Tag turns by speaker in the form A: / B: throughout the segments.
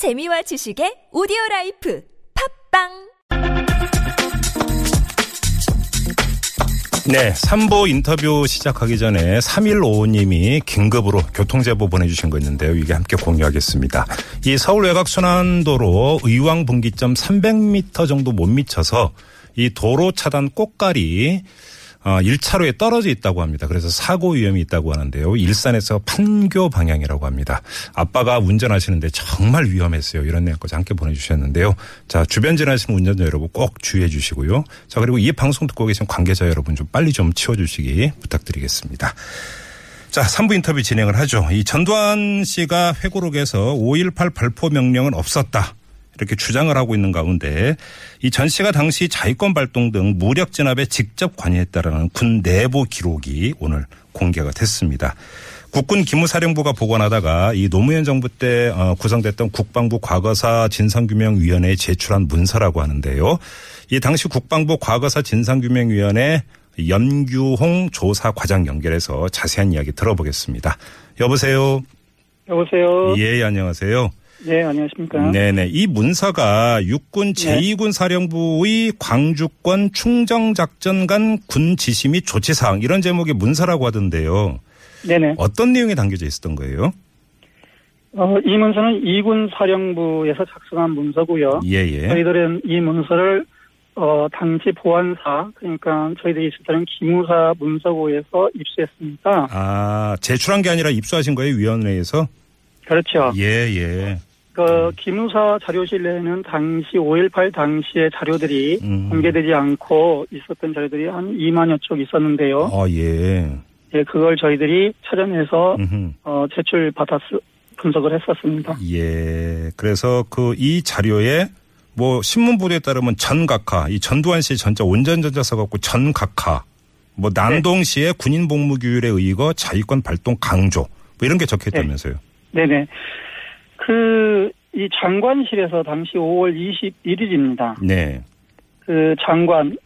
A: 재미와 지식의 오디오 라이프 팟빵
B: 네, 3부 인터뷰 시작하기 전에 3155님이 긴급으로 교통제보 보내주신 거 있는데요. 이게 함께 공유하겠습니다. 이 서울 외곽 순환도로 의왕 분기점 300m 정도 못 미쳐서 이 도로 차단 고깔이 어, 1차로에 떨어져 있다고 합니다. 그래서 사고 위험이 있다고 하는데요. 일산에서 판교 방향이라고 합니다. 아빠가 운전하시는데 정말 위험했어요. 이런 내용까지 함께 보내주셨는데요. 자, 주변 지나시는 운전자 여러분 꼭 주의해 주시고요. 자, 그리고 이 방송 듣고 계신 관계자 여러분 좀 빨리 좀 치워주시기 부탁드리겠습니다. 자, 3부 인터뷰 진행을 하죠. 이 전두환 씨가 회고록에서 5.18 발포 명령은 없었다. 이렇게 주장을 하고 있는 가운데 이 전 씨가 당시 자위권 발동 등 무력 진압에 직접 관여했다라는 군 내부 기록이 오늘 공개가 됐습니다. 국군 기무사령부가 보관하다가 이 노무현 정부 때 어, 구성됐던 국방부 과거사 진상규명위원회에 제출한 문서라고 하는데요. 이 당시 국방부 과거사 진상규명위원회 연규홍 조사 과장 연결해서 자세한 이야기 들어보겠습니다. 여보세요.
C: 여보세요.
B: 예, 안녕하세요.
C: 네, 안녕하십니까.
B: 네네. 이 문서가 육군 제2군 사령부의 광주권 충정작전 간 군 지시 및 조치사항 이런 제목의 문서라고 하던데요.
C: 네네.
B: 어떤 내용이 담겨져 있었던 거예요?
C: 어, 이 문서는 이군 사령부에서 작성한 문서고요.
B: 예예.
C: 저희들은 이 문서를 어, 당시 보안사, 그러니까 저희들이 있을 때는 기무사 문서고에서 입수했습니다.
B: 아, 제출한 게 아니라 입수하신 거예요, 위원회에서?
C: 그렇죠.
B: 예, 예.
C: 그 기무사 자료실 내에는 당시 5.18 당시의 자료들이
B: 음.
C: 공개되지 않고 있었던 자료들이 한 2만여 쪽 있었는데요.
B: 어, 예.
C: 예, 그걸 저희들이 찾아내서
B: 음흠.
C: 어, 제출 받았 분석을 했었습니다.
B: 예. 그래서 그 이 자료에 뭐 신문 보도에 따르면 전각하, 이 전두환 씨 전자 온전전자 써갖고 전각하, 뭐 남동시의 군인 복무 규율에 의거 자위권 발동 강조, 뭐 이런 게 적혀 있다면서요.
C: 네 네. 그, 이 장관실에서 당시 5월 21일입니다.
B: 네.
C: 그 장관,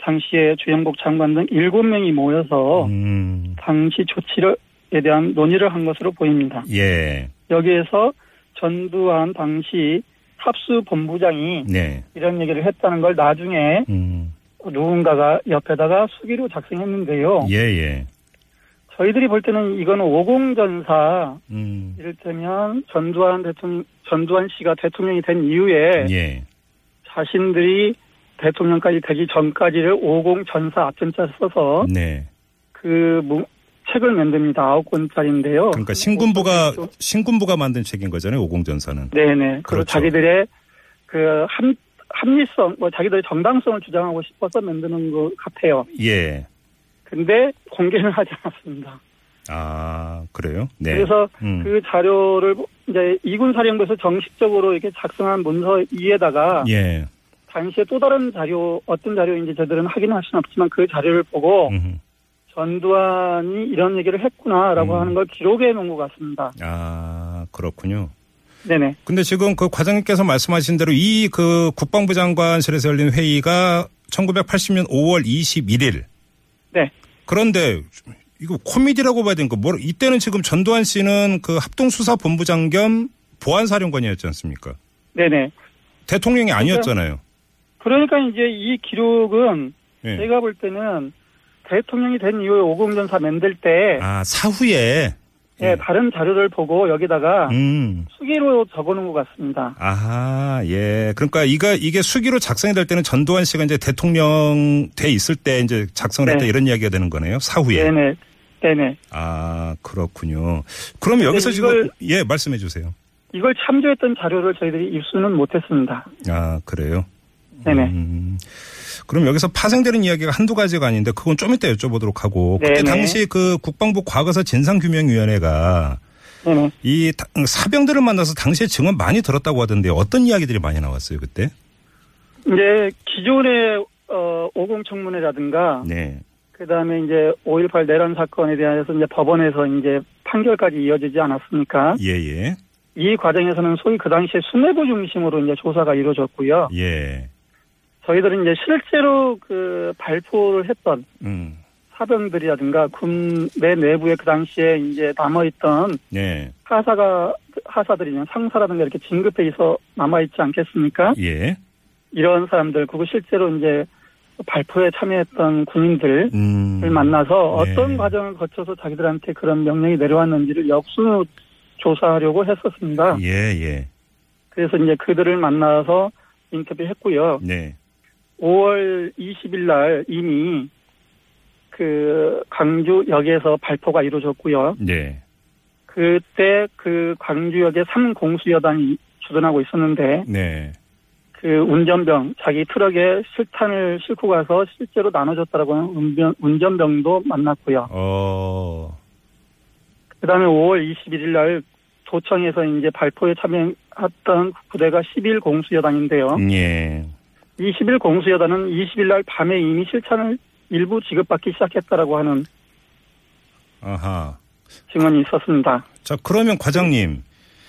C: 당시에 주영복 장관 등 7명이 모여서
B: 음,
C: 당시 조치에 대한 논의를 한 것으로 보입니다.
B: 예.
C: 여기에서 전두환 당시 합수 본부장이
B: 네.
C: 이런 얘기를 했다는 걸 나중에
B: 음,
C: 누군가가 옆에다가 수기로 작성했는데요.
B: 예, 예.
C: 저희들이 볼 때는 이거는 오공전사
B: 음,
C: 이를테면 전두환 대통령, 전두환 씨가 대통령이 된 이후에
B: 예.
C: 자신들이 대통령까지 되기 전까지를 오공 전사 앞전자 써서
B: 네.
C: 그 무- 책을 만듭니다. 아홉 권짜리인데요.
B: 그러니까 신군부가, 신군부가 만든 책인 거잖아요, 오공전사는.
C: 네네. 그리고
B: 그렇죠.
C: 자기들의 그 합, 합리성, 뭐 자기들의 정당성을 주장하고 싶어서 만드는 것 같아요.
B: 예.
C: 근데 공개는 하지 않았습니다.
B: 아, 그래요? 네.
C: 그래서
B: 음.
C: 그 자료를 이제 이군 사령부에서 정식적으로 이렇게 작성한 문서 위에다가
B: 예.
C: 당시에 또 다른 자료 어떤 자료인지 저들은 확인할 수는 없지만 그 자료를 보고
B: 음흠.
C: 전두환이 이런 얘기를 했구나라고
B: 음.
C: 하는 걸 기록해 놓은 것 같습니다.
B: 아, 그렇군요.
C: 네네.
B: 근데 지금 그 과장님께서 말씀하신 대로 이 그 국방부 장관실에서 열린 회의가 1980년 5월 21일.
C: 네.
B: 그런데 이거 코미디라고 봐야 되니까 뭐 이때는 지금 전두환 씨는 그 합동수사본부장 겸 보안사령관이었지 않습니까?
C: 네네.
B: 대통령이 아니었잖아요.
C: 그러니까 이제 이 기록은
B: 예.
C: 제가 볼 때는 대통령이 된 이후에 오공전사 만들 때
B: 아, 사후에.
C: 예, 다른 자료를 보고 여기다가
B: 음.
C: 수기로 적어놓은 것 같습니다.
B: 아하, 예. 그러니까 이가 이게 수기로 작성이 될 때는 전두환 씨가 이제 대통령 돼 있을 때 이제 작성을 했다
C: 네.
B: 이런 이야기가 되는 거네요. 사후에.
C: 네네. 네네.
B: 아, 그렇군요. 그럼 여기서
C: 네,
B: 지금
C: 이걸-
B: 예, 말씀해 주세요.
C: 이걸 참조했던 자료를 저희들이 입수는 못했습니다.
B: 아, 그래요.
C: 네네.
B: 음, 그럼 여기서 파생되는 이야기가 한두 가지가 아닌데 그건 좀 이따 여쭤보도록 하고 그때
C: 네네.
B: 당시 그 국방부 과거사 진상규명위원회가
C: 네네.
B: 이 다- 사병들을 만나서 당시에 증언 많이 들었다고 하던데 어떤 이야기들이 많이 나왔어요 그때?
C: 이제 기존의 어, 오공 청문회라든가
B: 네.
C: 그다음에 이제 5.18 내란 사건에 대해서 이제 법원에서 이제 판결까지 이어지지 않았습니까?
B: 예예.
C: 이 과정에서는 소위 그 당시에 수뇌부 중심으로 이제 조사가 이루어졌고요.
B: 예.
C: 저희들은 이제 실제로 그 발표를 했던
B: 음.
C: 사병들이라든가 군 내 내부에 그 당시에 이제 남아있던
B: 네.
C: 하사가 하사들이나 상사라든가 이렇게 진급해 있어 남아있지 않겠습니까?
B: 예.
C: 이런 사람들 그리고 실제로 이제 발포에 참여했던 군인들을
B: 음.
C: 만나서
B: 네.
C: 어떤 과정을 거쳐서 자기들한테 그런 명령이 내려왔는지를 역수 조사하려고 했었습니다.
B: 예, 예.
C: 그래서 이제 그들을 만나서 인터뷰했고요.
B: 네.
C: 5월 20일 날 이미 그 광주역에서 발포가 이루어졌고요.
B: 네.
C: 그때 그 광주역에 3공수여단이 주둔하고 있었는데
B: 네.
C: 그 운전병 자기 트럭에 실탄을 싣고 가서 실제로 나눠줬다라고 하는 운전, 운전병도 만났고요.
B: 어.
C: 그다음에 5월 21일 날 도청에서 이제 발포에 참여했던 부대가 11 공수여단인데요.
B: 예.
C: 21 공수여단은 20일 날 밤에 이미 실탄을 일부 지급받기 시작했다라고 하는
B: 아하.
C: 증언이 있었습니다.
B: 자, 그러면 과장님.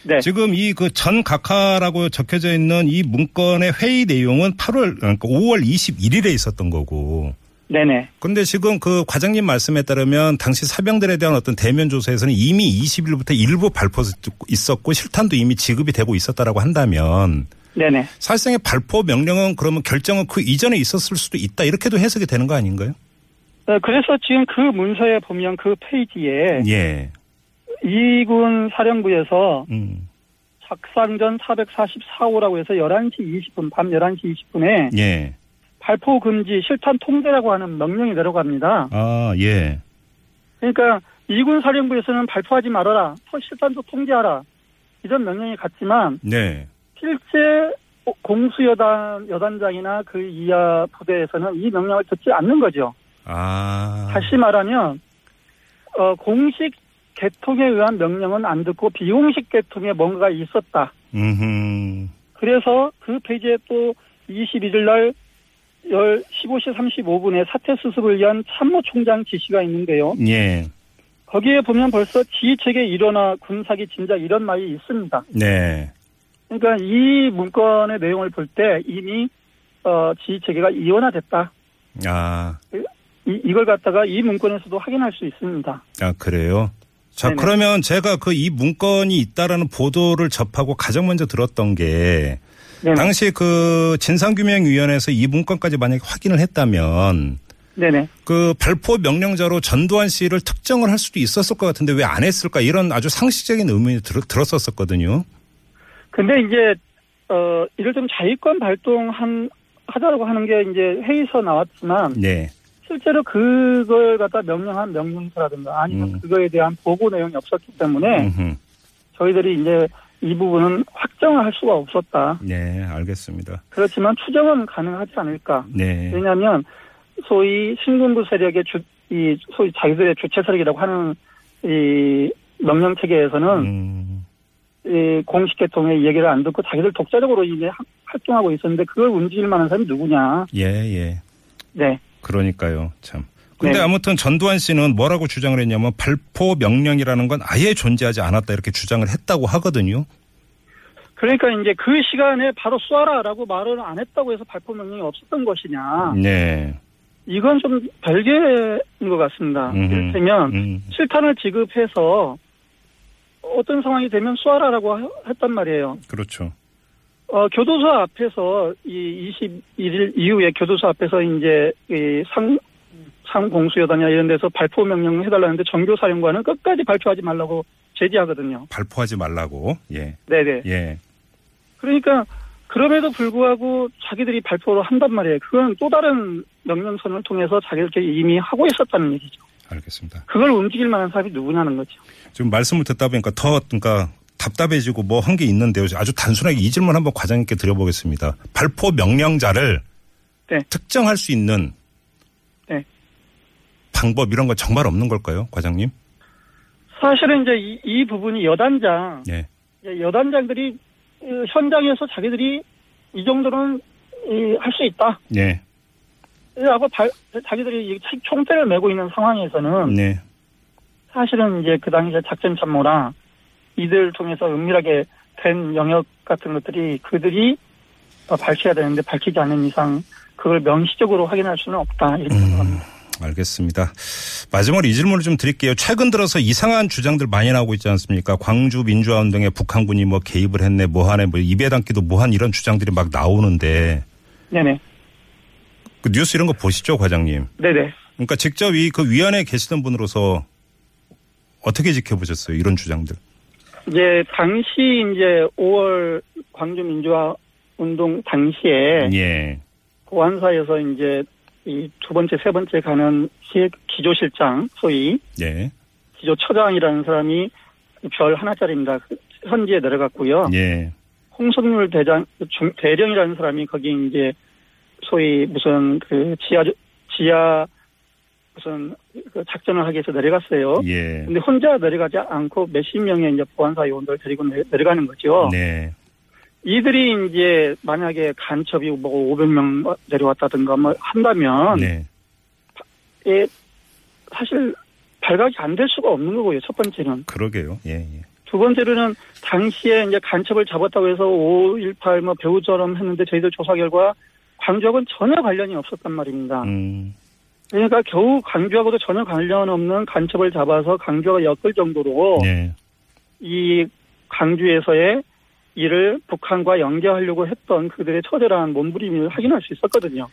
C: 네.
B: 지금 이 그 전 각하라고 적혀져 있는 이 문건의 회의 내용은 8월, 그러니까 5월 21일에 있었던 거고.
C: 네네.
B: 근데 지금 그 과장님 말씀에 따르면 당시 사병들에 대한 어떤 대면 조사에서는 이미 20일부터 일부 발포 있었고 실탄도 이미 지급이 되고 있었다라고 한다면
C: 네네.
B: 사실상의 발포 명령은 그러면 결정은 그 이전에 있었을 수도 있다 이렇게도 해석이 되는 거 아닌가요?
C: 네, 그래서 지금 그 문서에 보면 그 페이지에
B: 예.
C: 이군 사령부에서
B: 음.
C: 작상전 444호라고 해서 11시 20분, 밤 11시 20분에
B: 예.
C: 발포 금지 실탄 통제라고 하는 명령이 내려갑니다.
B: 아, 예.
C: 그러니까 이군 사령부에서는 발포하지 말아라. 실탄도 통제하라. 이런 명령이 갔지만
B: 네.
C: 실제 공수여단 여단장이나 그 이하 부대에서는 이 명령을 듣지 않는 거죠.
B: 아.
C: 다시 말하면 어, 공식 개통에 의한 명령은 안 듣고 비공식 개통에 뭔가가 있었다.
B: 음.
C: 그래서 그 페이지에 또 21일 날 15시 35분에 사태 수습을 위한 참모총장 지시가 있는데요.
B: 예.
C: 거기에 보면 벌써 지휘체계 일원화 군사기 진작 이런 말이 있습니다.
B: 네.
C: 그러니까 이 문건의 내용을 볼 때 이미 어, 지휘 체계가 이원화됐다.
B: 아.
C: 이, 이걸 갖다가 이 문건에서도 확인할 수 있습니다.
B: 아, 그래요? 자,
C: 네네.
B: 그러면 제가 그 이 문건이 있다라는 보도를 접하고 가장 먼저 들었던 게
C: 네.
B: 당시 그 진상규명위원회에서 이 문건까지 만약에 확인을 했다면
C: 네네.
B: 그 발포 명령자로 전두환 씨를 특정을 할 수도 있었을 것 같은데 왜 안 했을까 이런 아주 상식적인 의문이 들, 들었었거든요.
C: 근데 이제 어 이를 좀 자위권 발동한 하자라고 하는 게 이제 회의서 나왔지만
B: 네.
C: 실제로 그걸 갖다 명령한 명령서라든가 아니면
B: 음.
C: 그거에 대한 보고 내용이 없었기 때문에
B: 음흠.
C: 저희들이 이제 이 부분은 확정을 할 수가 없었다.
B: 네, 알겠습니다.
C: 그렇지만 추정은 가능하지 않을까.
B: 네.
C: 왜냐하면 소위 신군부 세력의 주, 이 소위 자기들의 주체 세력이라고 하는 이 명령 체계에서는
B: 음,
C: 이 공식 계통의 얘기를 안 듣고 자기들 독자적으로 이제 하- 활동하고 있었는데 그걸 움직일 만한 사람이 누구냐.
B: 예, 예.
C: 네.
B: 그러니까요. 참. 근데
C: 네.
B: 아무튼 전두환 씨는 뭐라고 주장을 했냐면 발포 명령이라는 건 아예 존재하지 않았다 이렇게 주장을 했다고 하거든요.
C: 그러니까 이제 그 시간에 바로 쏴라라고 말을 안 했다고 해서 발포 명령이 없었던 것이냐.
B: 네.
C: 이건 좀 별개인 것 같습니다.
B: 음흠.
C: 이를테면
B: 음.
C: 실탄을 지급해서 어떤 상황이 되면 하- 했단 말이에요.
B: 그렇죠.
C: 어, 교도소 앞에서 이 21일 이후에 교도소 앞에서 이제 이 상, 상공수여단이나 이런 데서 발포 명령 해달라는데 정교사령관은 끝까지 발표하지 말라고 제지하거든요.
B: 발포하지 말라고. 예.
C: 네네.
B: 예.
C: 그러니까 그럼에도 불구하고 자기들이 발표를 한단 말이에요. 그건 또 다른 명령선을 통해서 자기들끼리 이미 하고 있었다는 얘기죠.
B: 알겠습니다.
C: 그걸 움직일 만한 사람이 누구냐는 거죠.
B: 지금 말씀을 듣다 보니까 더 그러니까 답답해지고 뭐 한 게 있는데요. 아주 단순하게 이 질문 한번 과장님께 드려보겠습니다. 발포 명령자를
C: 네.
B: 특정할 수 있는
C: 네.
B: 방법 이런 거 정말 없는 걸까요, 과장님?
C: 사실은 이제 이, 이 부분이 여단장,
B: 예.
C: 예, 여단장들이 어, 현장에서 자기들이 이 정도는 할 수 있다.
B: 예.
C: 라고 발- 자기들이 이 총대를 메고 있는 상황에서는
B: 네.
C: 사실은 이제 그 당시에 작전 참모나 이들 통해서 은밀하게 된 영역 같은 것들이 그들이 어, 밝혀야 되는데 밝히지 않는 이상 그걸 명시적으로 확인할 수는 없다 이렇게
B: 음.
C: 생각합니다.
B: 알겠습니다. 마지막으로 이 질문을 좀 드릴게요. 최근 들어서 이상한 주장들 많이 나오고 있지 않습니까? 광주 민주화 운동에 북한군이 뭐 개입을 했네, 뭐 하네, 뭐 입에 담기도 뭐한 이런 주장들이 막 나오는데
C: 네네.
B: 그 뉴스 이런 거 보시죠, 과장님.
C: 네네.
B: 그러니까 직접 이 그 위원회에 계시던 분으로서 어떻게 지켜보셨어요? 이런 주장들.
C: 이제 당시 이제 5월 광주 민주화 운동 당시에
B: 예.
C: 보안사에서 이제 이 두 번째, 세 번째 가는 시 기조실장, 소위
B: 예.
C: 기조처장이라는 사람이 별 하나짜리입니다. 그 현지에 내려갔고요.
B: 예.
C: 홍석률 대장, 중, 대령이라는 사람이 거기 이제 소위 무슨 그 지하, 지하 무슨 그 작전을 하기 위해서 내려갔어요.
B: 예.
C: 근데 혼자 내려가지 않고 몇십 명의 이제 보안사 요원들 데리고 내, 내려가는 거죠.
B: 네.
C: 이들이 이제 만약에 간첩이 뭐 500명 내려왔다든가 뭐 한다면
B: 네.
C: 예, 사실 발각이 안 될 수가 없는 거고요. 첫 번째는.
B: 그러게요. 예, 예.
C: 두 번째로는 당시에 이제 간첩을 잡았다고 해서 5.18 뭐 배우처럼 했는데 저희들 조사 결과 광주하고는 전혀 관련이 없었단 말입니다.
B: 음.
C: 그러니까 겨우 광주하고도 전혀 관련 없는 간첩을 잡아서 광주가 엮을 정도로
B: 예.
C: 이 광주에서의 일을 북한과 연계하려고 했던 그들의 처절한 몸부림을 확인할 수 있었거든요.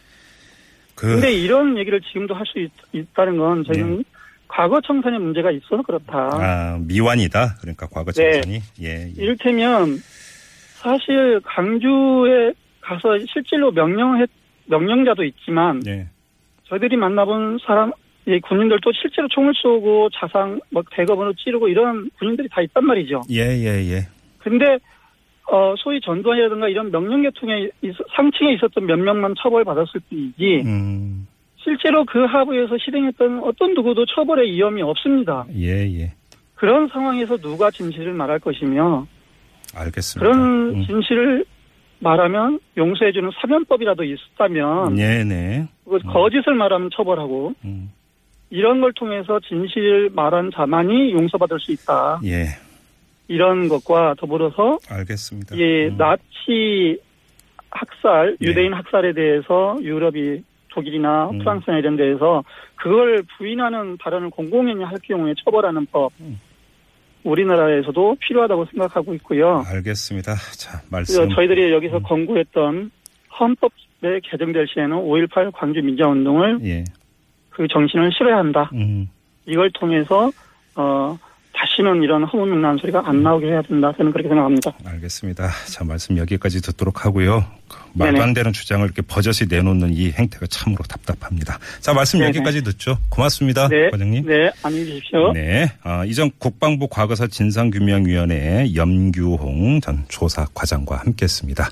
B: 그
C: 근데 이런 얘기를 지금도 할 수 있다는 건 저희는 과거 청산의 문제가 있어서 그렇다.
B: 아, 미완이다. 그러니까 과거
C: 네.
B: 청산이. 예. 예.
C: 이를테면 사실 강주에 가서 실질로 명령했 명령자도 있지만
B: 예.
C: 저희들이 만나본 사람 이 군인들도 실제로 총을 쏘고 자상 뭐 대검으로 찌르고 이런 군인들이 다 있단 말이죠.
B: 예, 예, 예.
C: 근데 어 소위 전두환이라든가 이런 명령 계통에 있- 상층에 있었던 몇 명만 처벌 받았을 뿐이지
B: 음.
C: 실제로 그 하부에서 실행했던 어떤 누구도 처벌의 위험이 없습니다.
B: 예, 예.
C: 그런 상황에서 누가 진실을 말할 것이며
B: 알겠습니다.
C: 그런
B: 음.
C: 진실을 말하면 용서해주는 사면법이라도 있었다면
B: 네, 네.
C: 그 거짓을 말하면 처벌하고
B: 음.
C: 이런 걸 통해서 진실을 말한 자만이 용서받을 수 있다.
B: 예.
C: 이런 것과 더불어서
B: 알겠습니다.
C: 이
B: 음.
C: 나치 학살,
B: 네.
C: 유대인 학살에 대해서 유럽이 독일이나
B: 음.
C: 프랑스나 이런 데에서 그걸 부인하는 발언을 공공연히 할 경우에 처벌하는 법.
B: 음.
C: 우리나라에서도 필요하다고 생각하고 있고요.
B: 알겠습니다. 자, 말씀.
C: 저희들이 여기서
B: 음.
C: 권고했던 헌법에 개정될 시에는 5.18 광주 민주화운동을
B: 예.
C: 그 정신을 실어야 한다.
B: 음.
C: 이걸 통해서 어 다시는 이런 허무맹랑한 소리가 안 나오게 해야 된다. 저는 그렇게 생각합니다.
B: 알겠습니다. 자, 말씀 여기까지 듣도록 하고요. 그 말도. 안 되는 주장을 이렇게 버젓이 내놓는 이 행태가 참으로 답답합니다. 자, 말씀
C: 네네.
B: 여기까지 듣죠. 고맙습니다.
C: 네,
B: 과장님.
C: 네, 안녕히 계십시오.
B: 네. 아, 이전 국방부 과거사 진상규명위원회 염규홍 전 조사 과장과 함께 했습니다.